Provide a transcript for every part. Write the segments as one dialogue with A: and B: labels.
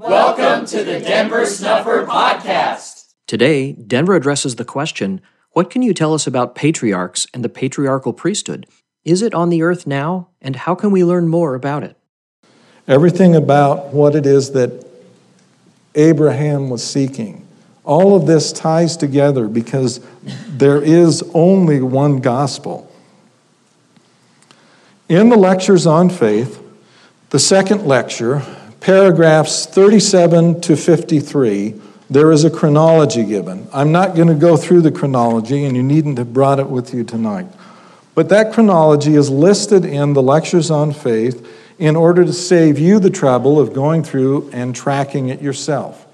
A: Welcome to the Denver Snuffer Podcast.
B: Today, Denver addresses the question What can you tell us about patriarchs and the patriarchal priesthood? Is it on the earth now, and how can we learn more about it?
C: Everything about what it is that Abraham was seeking. All of this ties together because there is only one gospel. In the lectures on faith, the second lecture, paragraphs 37 to 53, there is a chronology given. I'm not going to go through the chronology, and you needn't have brought it with you tonight. But that chronology is listed in the lectures on faith in order to save you the trouble of going through and tracking it yourself.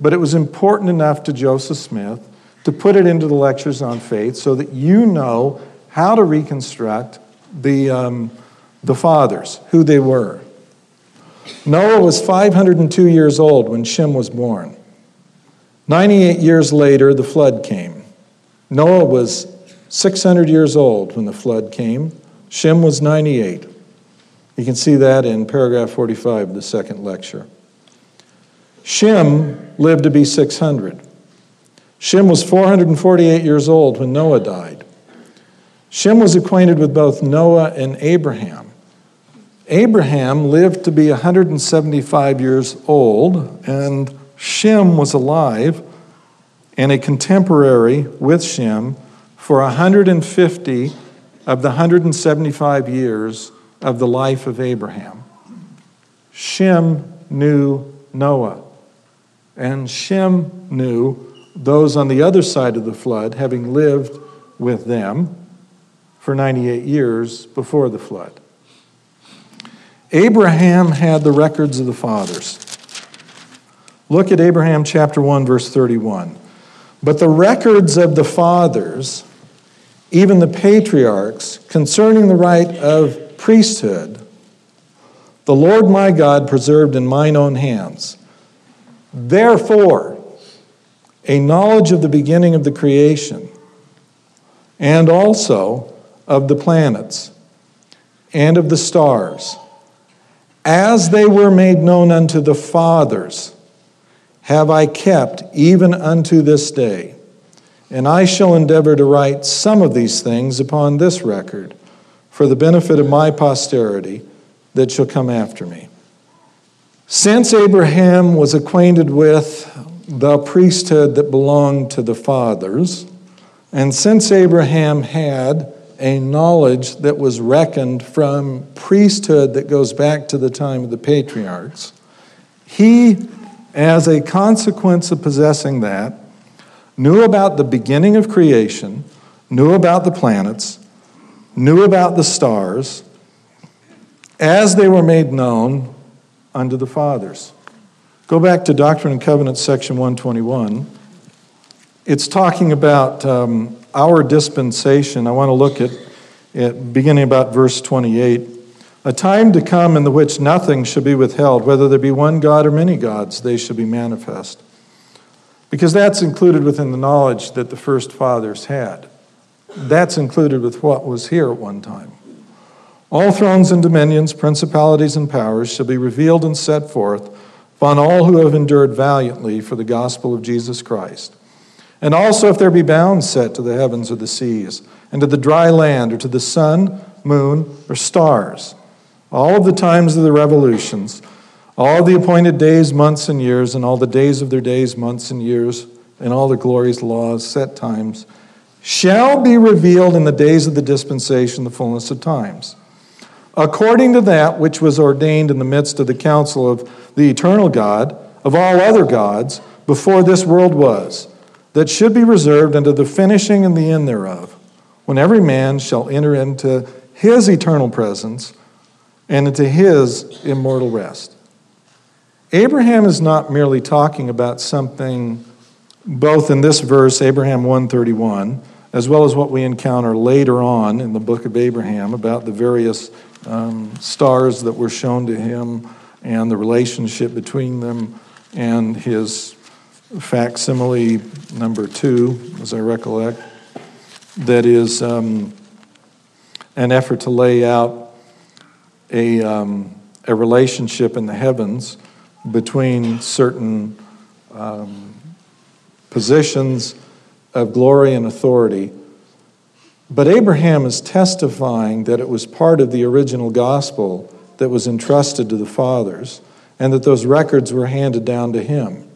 C: But it was important enough to Joseph Smith to put it into the lectures on faith so that you know how to reconstruct the, um, the fathers, who they were. Noah was 502 years old when Shem was born. 98 years later, the flood came. Noah was 600 years old when the flood came. Shem was 98. You can see that in paragraph 45 of the second lecture. Shem lived to be 600. Shem was 448 years old when Noah died. Shem was acquainted with both Noah and Abraham. Abraham lived to be 175 years old, and Shem was alive and a contemporary with Shem for 150 of the 175 years of the life of Abraham. Shem knew Noah, and Shem knew those on the other side of the flood, having lived with them for 98 years before the flood. Abraham had the records of the fathers. Look at Abraham chapter 1, verse 31. But the records of the fathers, even the patriarchs, concerning the right of priesthood, the Lord my God preserved in mine own hands. Therefore, a knowledge of the beginning of the creation, and also of the planets, and of the stars as they were made known unto the fathers, have I kept even unto this day. And I shall endeavor to write some of these things upon this record for the benefit of my posterity that shall come after me. Since Abraham was acquainted with the priesthood that belonged to the fathers, and since Abraham had a knowledge that was reckoned from priesthood that goes back to the time of the patriarchs. He, as a consequence of possessing that, knew about the beginning of creation, knew about the planets, knew about the stars, as they were made known unto the fathers. Go back to Doctrine and Covenants, section 121. It's talking about um, our dispensation, I want to look at, at beginning about verse 28. A time to come in the which nothing should be withheld, whether there be one God or many gods, they shall be manifest. Because that's included within the knowledge that the first fathers had. That's included with what was here at one time. All thrones and dominions, principalities and powers shall be revealed and set forth upon all who have endured valiantly for the gospel of Jesus Christ. And also, if there be bounds set to the heavens or the seas, and to the dry land, or to the sun, moon, or stars, all of the times of the revolutions, all the appointed days, months, and years, and all the days of their days, months, and years, and all the glorious laws, set times, shall be revealed in the days of the dispensation, the fullness of times. According to that which was ordained in the midst of the council of the eternal God, of all other gods, before this world was that should be reserved unto the finishing and the end thereof, when every man shall enter into his eternal presence and into his immortal rest. Abraham is not merely talking about something both in this verse Abraham 131 as well as what we encounter later on in the book of Abraham about the various um, stars that were shown to him and the relationship between them and his facsimile number two, as I recollect, that is um, an effort to lay out a, um, a relationship in the heavens between certain um, positions of glory and authority. But Abraham is testifying that it was part of the original gospel that was entrusted to the fathers and that those records were handed down to him.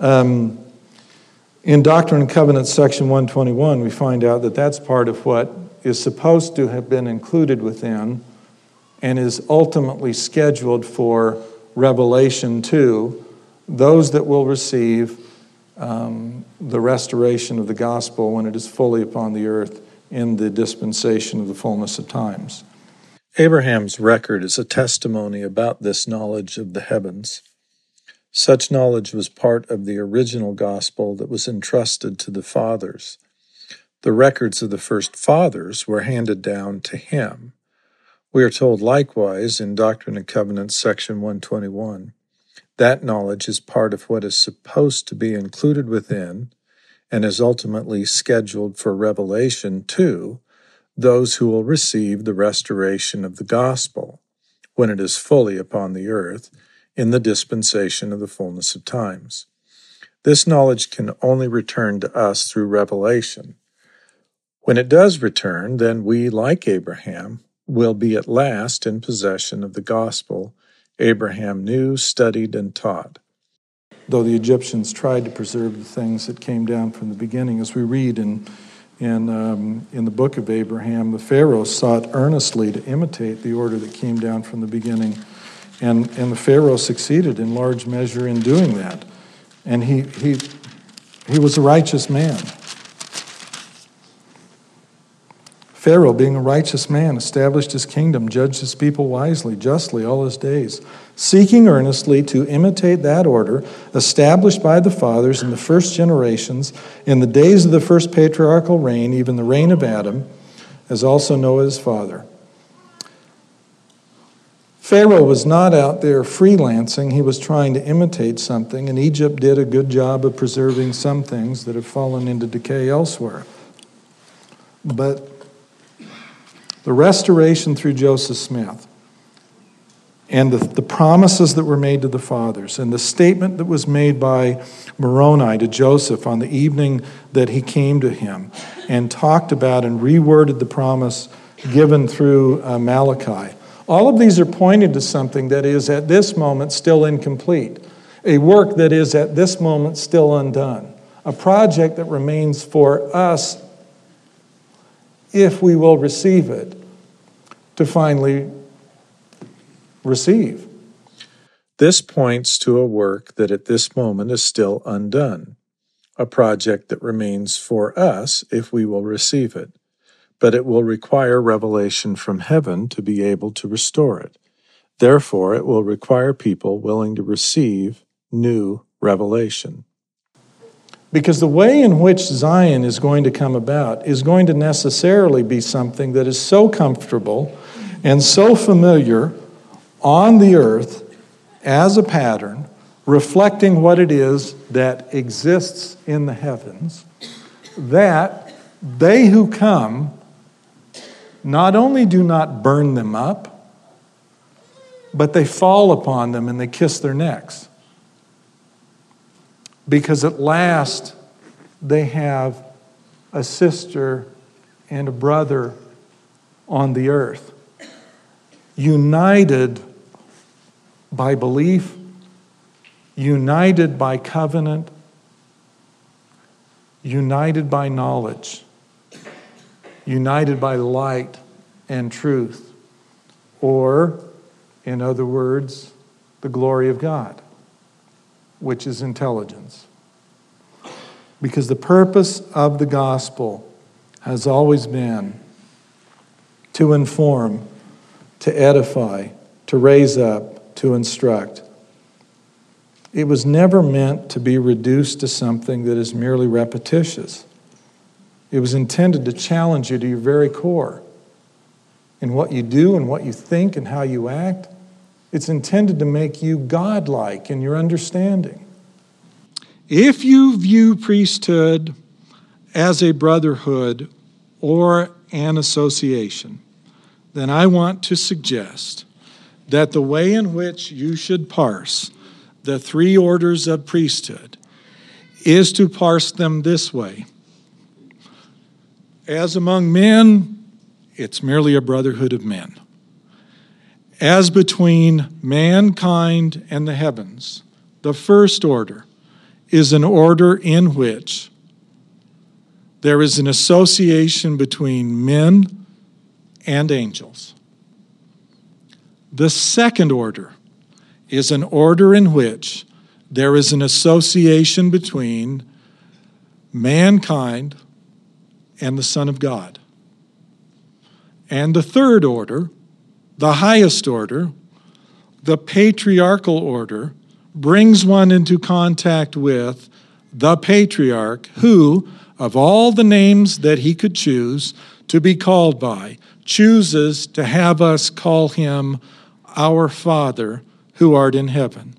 C: Um, in Doctrine and Covenants, section 121, we find out that that's part of what is supposed to have been included within and is ultimately scheduled for Revelation 2, those that will receive um, the restoration of the gospel when it is fully upon the earth in the dispensation of the fullness of times. Abraham's record is a testimony about this knowledge of the heavens. Such knowledge was part of the original gospel that was entrusted to the fathers. The records of the first fathers were handed down to him. We are told likewise in Doctrine and Covenants, section 121, that knowledge is part of what is supposed to be included within and is ultimately scheduled for revelation to those who will receive the restoration of the gospel when it is fully upon the earth in the dispensation of the fullness of times. This knowledge can only return to us through revelation. When it does return, then we, like Abraham, will be at last in possession of the gospel Abraham knew, studied, and taught. Though the Egyptians tried to preserve the things that came down from the beginning, as we read in, in, um, in the book of Abraham, the Pharaoh sought earnestly to imitate the order that came down from the beginning. And, and the Pharaoh succeeded in large measure in doing that. And he, he, he was a righteous man. Pharaoh, being a righteous man, established his kingdom, judged his people wisely, justly all his days, seeking earnestly to imitate that order established by the fathers in the first generations, in the days of the first patriarchal reign, even the reign of Adam, as also Noah his father. Pharaoh was not out there freelancing, he was trying to imitate something, and Egypt did a good job of preserving some things that have fallen into decay elsewhere. But the restoration through Joseph Smith, and the, the promises that were made to the fathers, and the statement that was made by Moroni to Joseph on the evening that he came to him and talked about and reworded the promise given through uh, Malachi. All of these are pointing to something that is at this moment still incomplete, a work that is at this moment still undone, a project that remains for us if we will receive it to finally receive. This points to a work that at this moment is still undone, a project that remains for us if we will receive it, but it will require revelation from heaven to be able to restore it. Therefore, it will require people willing to receive new revelation. Because the way in which Zion is going to come about is going to necessarily be something that is so comfortable and so familiar on the earth as a pattern, reflecting what it is that exists in the heavens, that they who come not only do not burn them up, but they fall upon them and they kiss their necks. Because at last they have a sister and a brother on the earth united by belief, united by covenant, united by knowledge, united by light and truth, or, in other words, the glory of God, which is intelligence. Because the purpose of the gospel has always been to inform to edify, to raise up, to instruct. It was never meant to be reduced to something that is merely repetitious. It was intended to challenge you to your very core in what you do and what you think and how you act. It's intended to make you godlike in your understanding. If you view priesthood as a brotherhood or an association, then I want to suggest that the way in which you should parse the three orders of priesthood is to parse them this way. As among men, it's merely a brotherhood of men. As between mankind and the heavens, the first order is an order in which there is an association between men and angels. The second order is an order in which there is an association between mankind and the Son of God. And the third order, the highest order, the patriarchal order, brings one into contact with the patriarch who, of all the names that he could choose to be called by, chooses to have us call him our Father who art in heaven.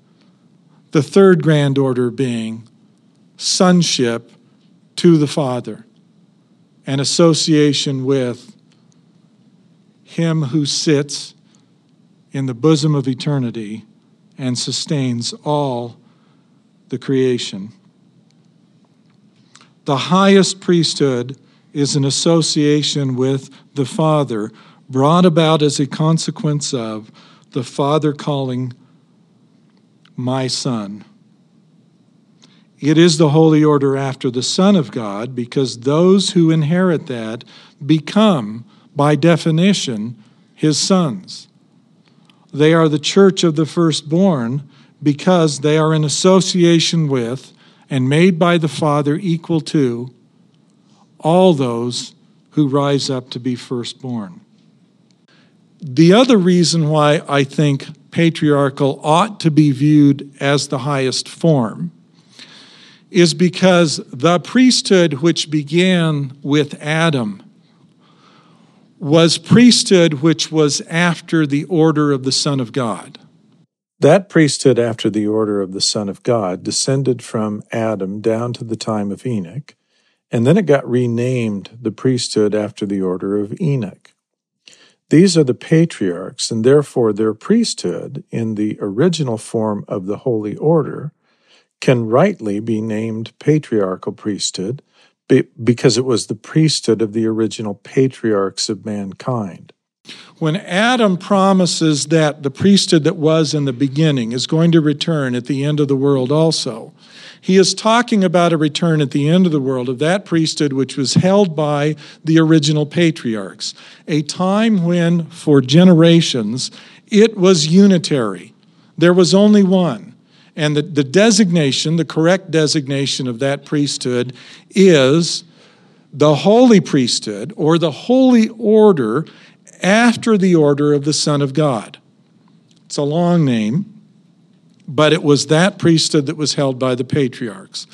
C: The third grand order being sonship to the Father, an association with Him who sits in the bosom of eternity and sustains all the creation. The highest priesthood is an association with the Father, brought about as a consequence of the Father calling my Son. It is the holy order after the Son of God because those who inherit that become, by definition, his sons. They are the church of the firstborn because they are in association with and made by the Father equal to all those who rise up to be firstborn. The other reason why I think patriarchal ought to be viewed as the highest form is because the priesthood which began with Adam was priesthood which was after the order of the Son of God.
D: That priesthood after the order of the Son of God descended from Adam down to the time of Enoch, and then it got renamed the priesthood after the order of Enoch. These are the patriarchs, and therefore their priesthood, in the original form of the holy order, can rightly be named patriarchal priesthood because it was the priesthood of the original patriarchs of mankind.
C: When Adam promises that the priesthood that was in the beginning is going to return at the end of the world also, he is talking about a return at the end of the world of that priesthood which was held by the original patriarchs, a time when, for generations, it was unitary. There was only one. And the, the designation, the correct designation of that priesthood is the holy priesthood or the holy order after the order of the Son of God. It's a long name, but it was that priesthood that was held by the patriarchs.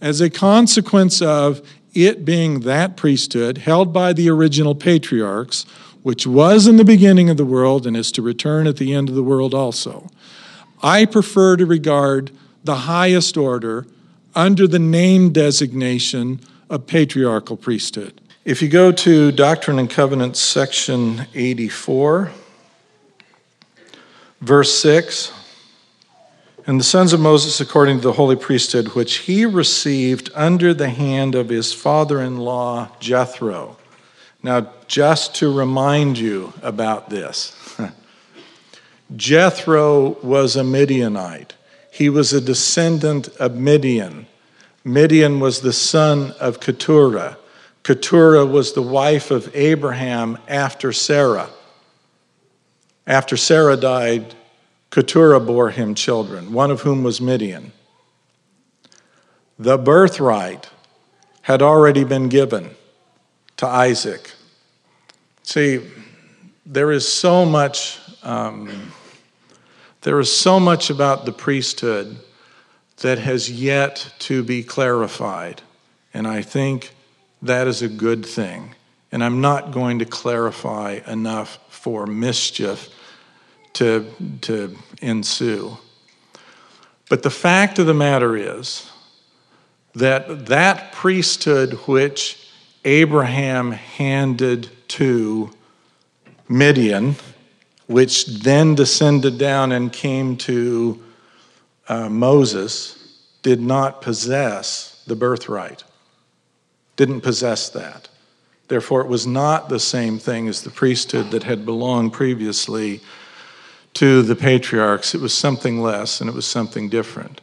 C: As a consequence of it being that priesthood held by the original patriarchs, which was in the beginning of the world and is to return at the end of the world also, I prefer to regard the highest order under the name designation of patriarchal priesthood. If you go to Doctrine and Covenants, section 84, verse 6, and the sons of Moses according to the holy priesthood, which he received under the hand of his father in law Jethro. Now, just to remind you about this, Jethro was a Midianite. He was a descendant of Midian. Midian was the son of Keturah. Keturah was the wife of Abraham after Sarah. After Sarah died, Keturah bore him children, one of whom was Midian. The birthright had already been given to Isaac. See, there is so much. Um, there is so much about the priesthood that has yet to be clarified, and I think that is a good thing. And I'm not going to clarify enough for mischief to, to ensue. But the fact of the matter is that that priesthood which Abraham handed to Midian, which then descended down and came to
D: uh, Moses did not possess the birthright, didn't possess that. Therefore, it was not the same thing as the priesthood that had belonged previously to the patriarchs. It was something less and it was something different.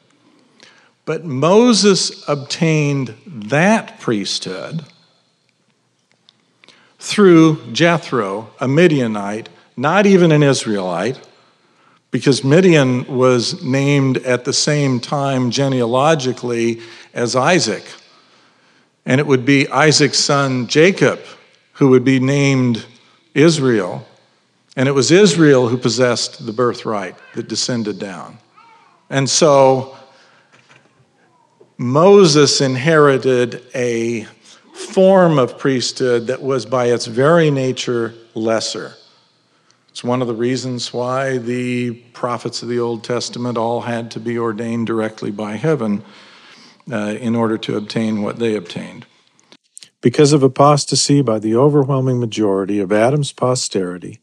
D: But Moses obtained that priesthood through Jethro, a Midianite, not even an Israelite, because Midian was named at the same time genealogically as Isaac. And it would be Isaac's son Jacob who would be named Israel. And it was Israel who possessed the birthright that descended down. And so Moses inherited a form of priesthood that was by its very nature lesser. It's one of the reasons why the prophets of the Old Testament all had to be ordained directly by heaven uh, in order to obtain what they obtained.
C: Because of apostasy by the overwhelming majority of Adam's posterity,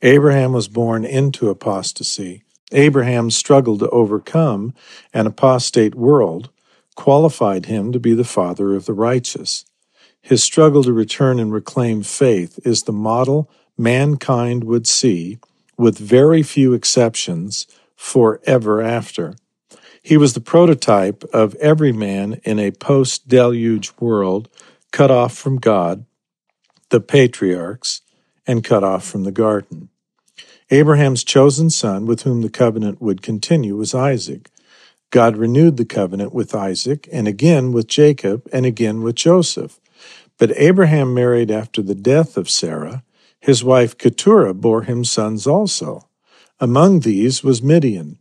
C: Abraham was born into apostasy. Abraham's struggle to overcome an apostate world qualified him to be the father of the righteous. His struggle to return and reclaim faith is the model mankind would see, with very few exceptions, forever after. He was the prototype of every man in a post deluge world cut off from God, the patriarchs, and cut off from the garden. Abraham's chosen son, with whom the covenant would continue, was Isaac. God renewed the covenant with Isaac, and again with Jacob, and again with Joseph. But Abraham married after the death of Sarah. His wife Keturah bore him sons also. Among these was Midian.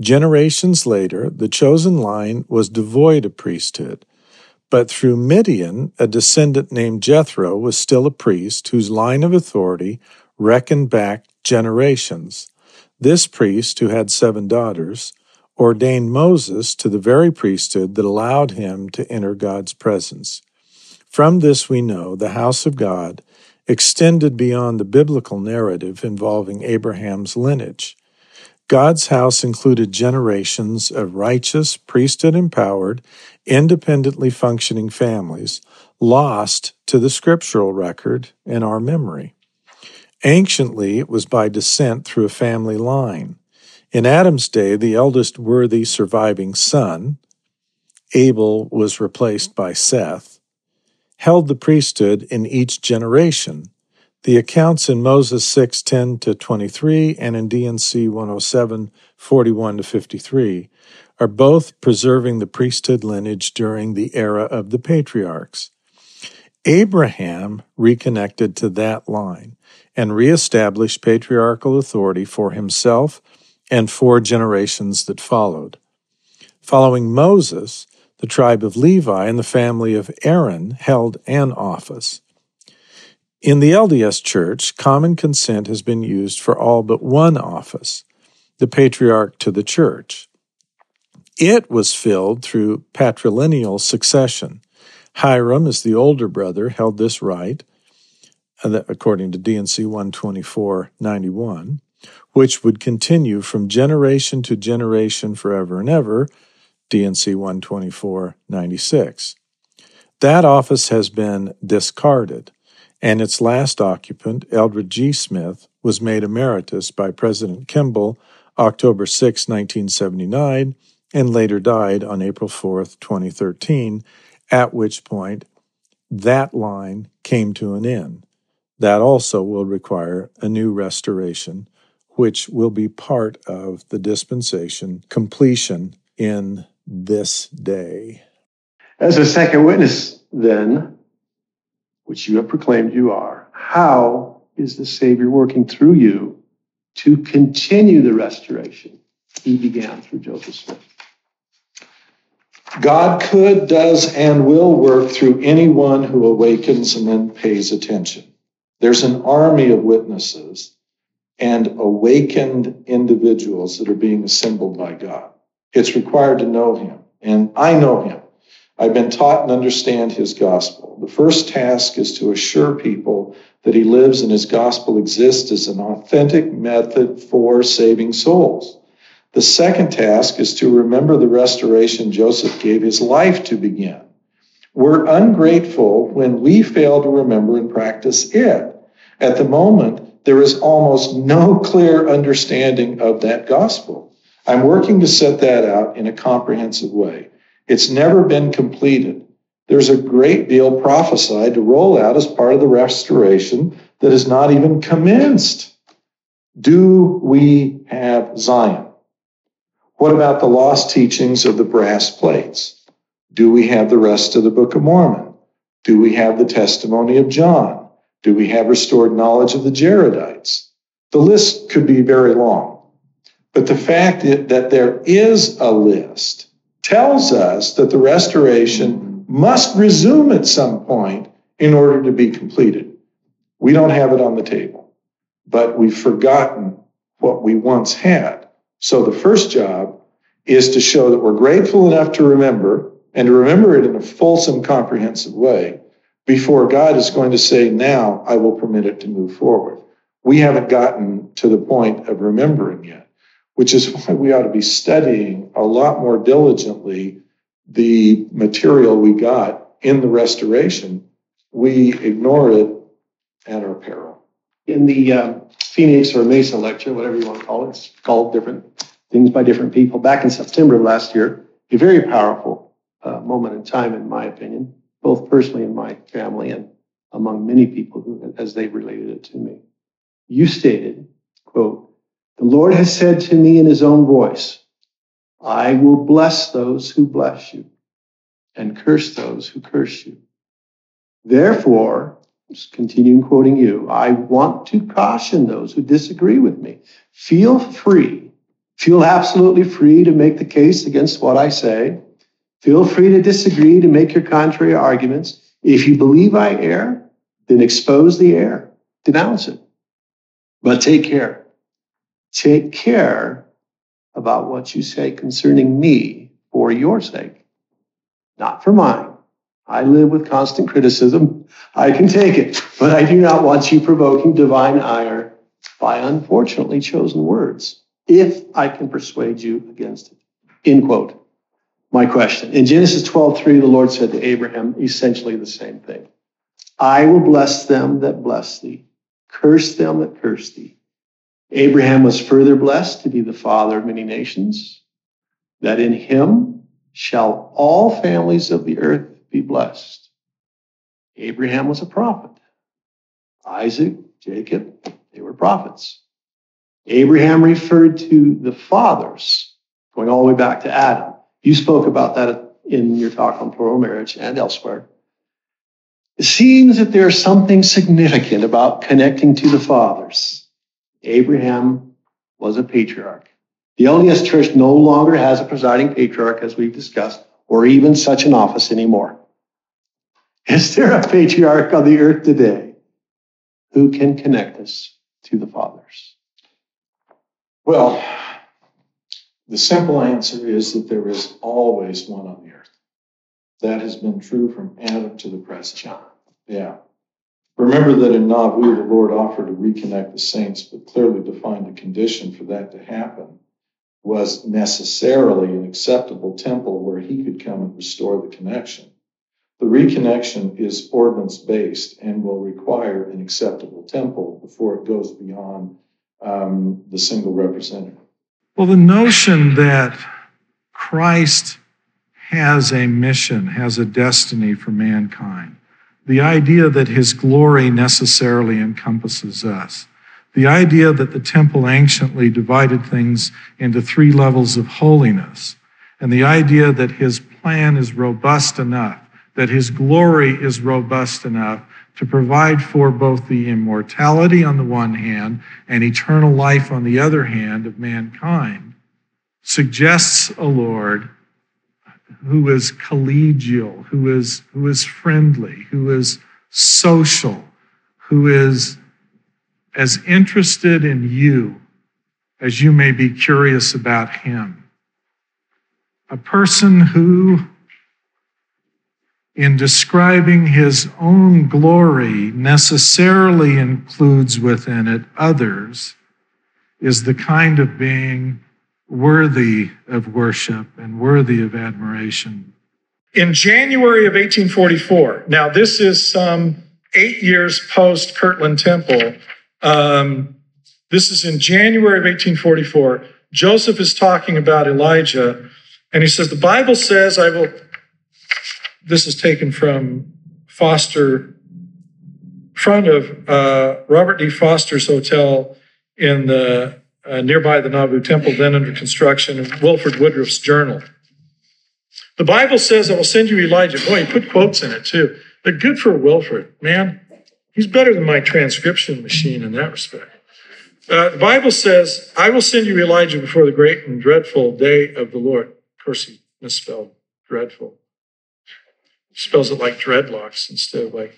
C: Generations later, the chosen line was devoid of priesthood. But through Midian, a descendant named Jethro was still a priest whose line of authority reckoned back generations. This priest, who had seven daughters, ordained Moses to the very priesthood that allowed him to enter God's presence. From this, we know the house of God extended beyond the biblical narrative involving Abraham's lineage. God's house included generations of righteous, priesthood empowered, independently functioning families lost to the scriptural record and our memory. Anciently, it was by descent through a family line. In Adam's day, the eldest worthy surviving son, Abel, was replaced by Seth, held the priesthood in each generation the accounts in Moses 6 10 to 23 and in D&C 107 41 to 53 are both preserving the priesthood lineage during the era of the patriarchs. Abraham reconnected to that line and reestablished patriarchal authority for himself and four generations that followed. Following Moses, the tribe of Levi and the family of Aaron held an office. In the LDS Church, common consent has been used for all but one office, the patriarch to the church. It was filled through patrilineal succession. Hyrum, as the older brother, held this right, uh, according to D&C 12491, which would continue from generation to generation forever and ever, D&C 12496. That office has been discarded and its last occupant, Eldred G. Smith, was made emeritus by President Kimball October 6, 1979, and later died on April 4, 2013, at which point that line came to an end. That also will require a new restoration, which will be part of the dispensation completion in this day.
E: As a second witness, then, which you have proclaimed you are, how is the Savior working through you to continue the restoration he began through Joseph Smith?
C: God could, does, and will work through anyone who awakens and then pays attention. There's an army of witnesses and awakened individuals that are being assembled by God. It's required to know Him, and I know Him. I've been taught and understand his gospel. The first task is to assure people that he lives and his gospel exists as an authentic method for saving souls. The second task is to remember the restoration Joseph gave his life to begin. We're ungrateful when we fail to remember and practice it. At the moment, there is almost no clear understanding of that gospel. I'm working to set that out in a comprehensive way. It's never been completed. There's a great deal prophesied to roll out as part of the restoration that is not even commenced. Do we have Zion? What about the lost teachings of the brass plates? Do we have the rest of the Book of Mormon? Do we have the testimony of John? Do we have restored knowledge of the Jaredites? The list could be very long. But the fact that there is a list tells us that the restoration must resume at some point in order to be completed. We don't have it on the table, but we've forgotten what we once had. So the first job is to show that we're grateful enough to remember and to remember it in a fulsome, comprehensive way before God is going to say, Now I will permit it to move forward. We haven't gotten to the point of remembering yet, which is why we ought to be studying a lot more diligently the material we got in the restoration. We ignore it at our peril.
E: In the um, Phoenix or Mesa lecture, whatever you want to call it, it's called different things by different people. Back in September of last year, a very powerful uh, moment in time, in my opinion, both personally in my family and among many people who, as they related it to me. You stated, quote, the Lord has said to me in his own voice, I will bless those who bless you and curse those who curse you. Therefore, continuing quoting you, I want to caution those who disagree with me. Feel free, feel absolutely free to make the case against what I say Feel free to disagree, to make your contrary arguments. If you believe I err, then expose the error, denounce it. But take care. Take care about what you say concerning me for your sake, not for mine. I live with constant criticism. I can take it, but I do not want you provoking divine ire by unfortunately chosen words, if I can persuade you against it. End quote my question. In Genesis 12:3, the Lord said to Abraham essentially the same thing. I will bless them that bless thee, curse them that curse thee. Abraham was further blessed to be the father of many nations, that in him shall all families of the earth be blessed. Abraham was a prophet. Isaac, Jacob, they were prophets. Abraham referred to the fathers, going all the way back to Adam. You spoke about that in your talk on plural marriage and elsewhere. It seems that there's something significant about connecting to the fathers. Abraham was a patriarch. The LDS Church no longer has a presiding patriarch, as we've discussed, or even such an office anymore. Is there a patriarch on the earth today who can connect us to the fathers?
C: Well, the simple answer is that there is always one on the earth. That has been true from Adam to the present. John. Yeah. Remember that in Nauvoo, the Lord offered to reconnect the saints, but clearly defined the condition for that to happen was necessarily an acceptable temple where he could come and restore the connection. The reconnection is ordinance based and will require an acceptable temple before it goes beyond um, the single representative.
D: Well, the notion that Christ has a mission, has a destiny for mankind, the idea that his glory necessarily encompasses us, the idea that the temple anciently divided things into three levels of holiness, and the idea that his plan is robust enough, that his glory is robust enough to provide for both the immortality on the one hand and eternal life on the other hand of mankind, suggests a Lord who is collegial, who is, who is friendly, who is social, who is as interested in you as you may be curious about him. A person who in describing his own glory necessarily includes within it others is the kind of being worthy of worship and worthy of admiration.
C: In January of 1844, now this is some eight years post Kirtland Temple. Um, this is in January of 1844. Joseph is talking about Elijah, and he says, The Bible says, I will. This is taken from Foster, front of uh, Robert D. Foster's hotel in the uh, nearby the Nauvoo Temple, then under construction, Wilford Woodruff's journal. The Bible says, I will send you Elijah. Boy, he put quotes in it too. But good for Wilford, man. He's better than my transcription machine in that respect. Uh, the Bible says, I will send you Elijah before the great and dreadful day of the Lord. Of course, he misspelled dreadful. He spells it like dreadlocks instead of like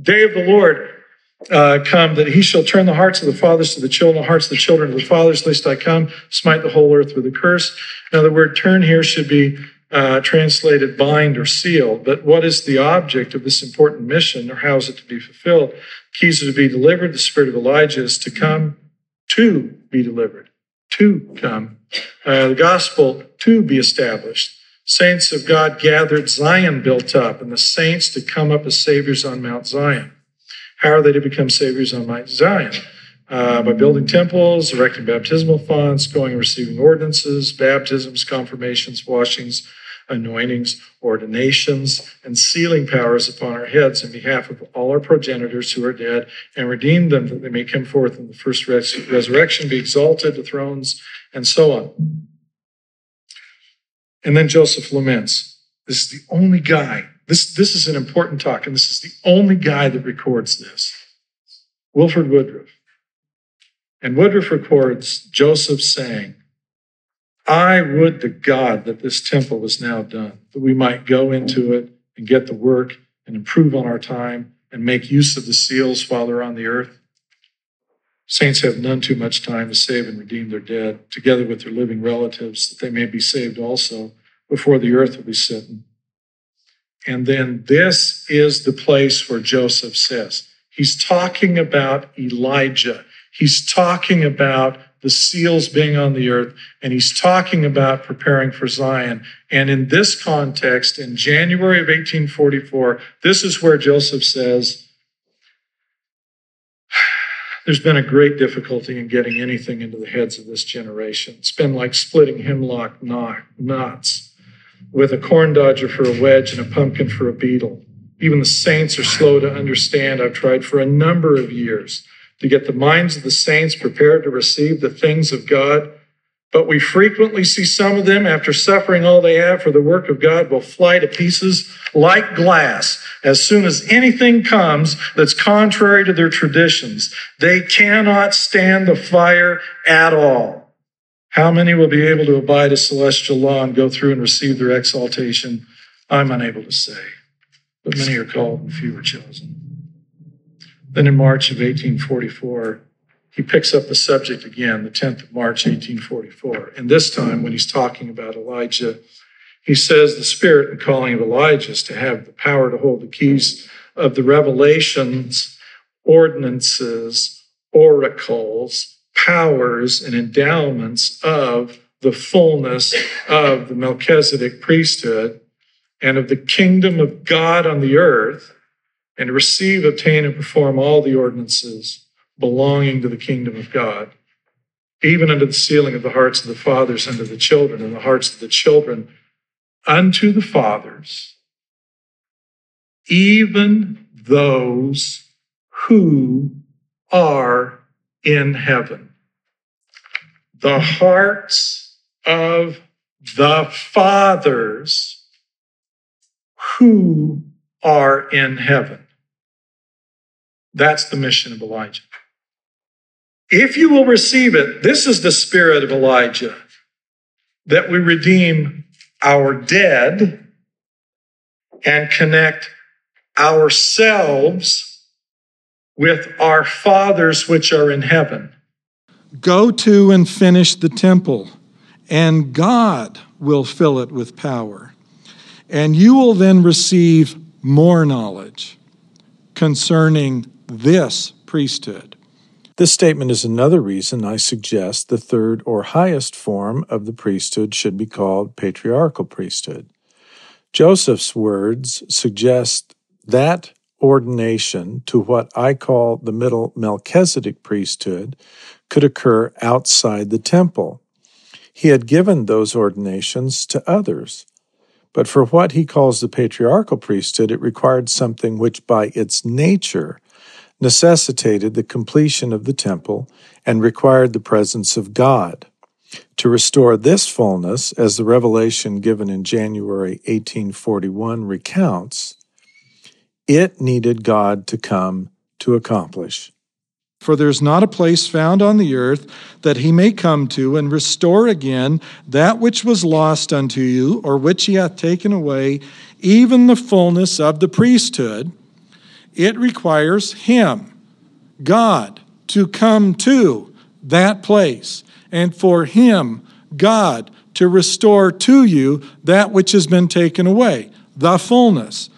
C: day of the Lord uh, come that he shall turn the hearts of the fathers to the children, the hearts of the children to the fathers, lest I come, smite the whole earth with a curse. Now, the word turn here should be uh, translated bind or seal. But what is the object of this important mission, or how is it to be fulfilled? Keys are to be delivered. The spirit of Elijah is to come to be delivered, to come. Uh, the gospel to be established. Saints of God gathered, Zion built up, and the saints to come up as saviors on Mount Zion. How are they to become saviors on Mount Zion? Uh, by building temples, erecting baptismal fonts, going and receiving ordinances, baptisms, confirmations, washings, anointings, ordinations, and sealing powers upon our heads in behalf of all our progenitors who are dead, and redeem them that they may come forth in the first res- resurrection, be exalted to thrones, and so on. And then Joseph laments. This is the only guy. This, this is an important talk, and this is the only guy that records this. Wilford Woodruff. And Woodruff records Joseph saying, I would to God that this temple was now done, that we might go into it and get the work and improve on our time and make use of the seals while they're on the earth. Saints have none too much time to save and redeem their dead, together with their living relatives, that they may be saved also before the earth will be smitten. And then this is the place where Joseph says, he's talking about Elijah. He's talking about the seals being on the earth, and he's talking about preparing for Zion. And in this context, in January of 1844, this is where Joseph says, There's been a great difficulty in getting anything into the heads of this generation. It's been like splitting hemlock knots with a corn dodger for a wedge and a pumpkin for a beetle. Even the saints are slow to understand. I've tried for a number of years to get the minds of the saints prepared to receive the things of God. But we frequently see some of them, after suffering all they have for the work of God, will fly to pieces like glass as soon as anything comes that's contrary to their traditions. They cannot stand the fire at all. How many will be able to abide a celestial law and go through and receive their exaltation? I'm unable to say. But many are called and few are chosen. Then in March of 1844, he picks up the subject again, the 10th of March, 1844. And this time, when he's talking about Elijah, he says the spirit and calling of Elijah is to have the power to hold the keys of the revelations, ordinances, oracles, powers, and endowments of the fullness of the Melchizedek priesthood and of the kingdom of God on the earth and to receive, obtain, and perform all the ordinances belonging to the kingdom of God, even unto the sealing of the hearts of the fathers unto the children, and the hearts of the children unto the fathers, even those who are in heaven. The hearts of the fathers who are in heaven. That's the mission of Elijah. If you will receive it, this is the spirit of Elijah that we redeem our dead and connect ourselves with our fathers which are in heaven.
F: Go to and finish the temple, and God will fill it with power. And you will then receive more knowledge concerning this priesthood.
C: This statement is another reason I suggest the third or highest form of the priesthood should be called patriarchal priesthood. Joseph's words suggest that ordination to what I call the middle Melchizedek priesthood could occur outside the temple. He had given those ordinations to others. But for what he calls the patriarchal priesthood, it required something which, by its nature, necessitated the completion of the temple and required the presence of God. To restore this fullness, as the revelation given in January 1841 recounts, it needed God to come to accomplish.
G: For there is not a place found on the earth that he may come to and restore again that which was lost unto you, or which he hath taken away, even the fullness of the priesthood. It requires him, God, to come to that place, and for him, God, to restore to you that which has been taken away, the fullness.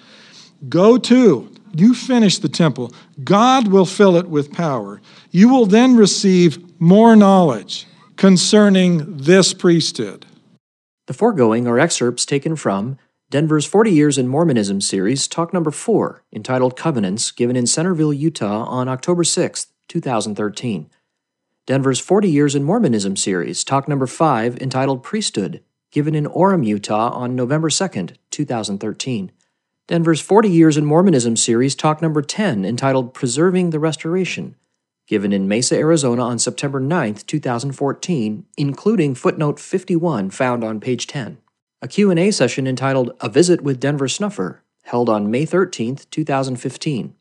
G: Go to, you finish the temple. God will fill it with power. You will then receive more knowledge concerning this priesthood.
B: The foregoing are excerpts taken from Denver's 40 Years in Mormonism series, talk number 4, entitled Covenants, given in Centerville, Utah on October 6, 2013. Denver's 40 Years in Mormonism series, talk number 5, entitled Priesthood, given in Orem, Utah on November 2, 2013. Denver's 40 Years in Mormonism series, talk number 10, entitled Preserving the Restoration, given in Mesa, Arizona on September 9, 2014, including footnote 51 found on page 10. A Q&A session entitled A Visit with Denver Snuffer, held on May 13, 2015.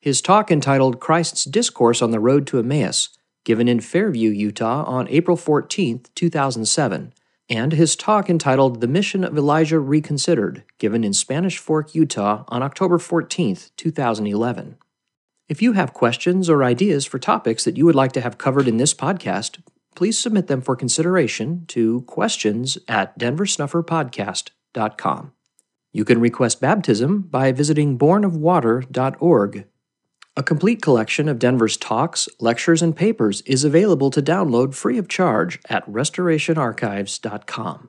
B: His talk entitled Christ's Discourse on the Road to Emmaus, given in Fairview, Utah on April 14, 2007 and his talk entitled The Mission of Elijah Reconsidered, given in Spanish Fork, Utah on October 14, 2011. If you have questions or ideas for topics that you would like to have covered in this podcast, please submit them for consideration to questions at denversnufferpodcast.com. You can request baptism by visiting bornofwater.org a complete collection of Denver's talks, lectures, and papers is available to download free of charge at restorationarchives.com.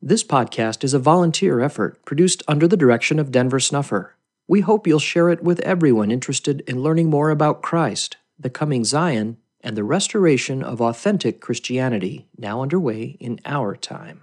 B: This podcast is a volunteer effort produced under the direction of Denver Snuffer. We hope you'll share it with everyone interested in learning more about Christ, the coming Zion, and the restoration of authentic Christianity now underway in our time.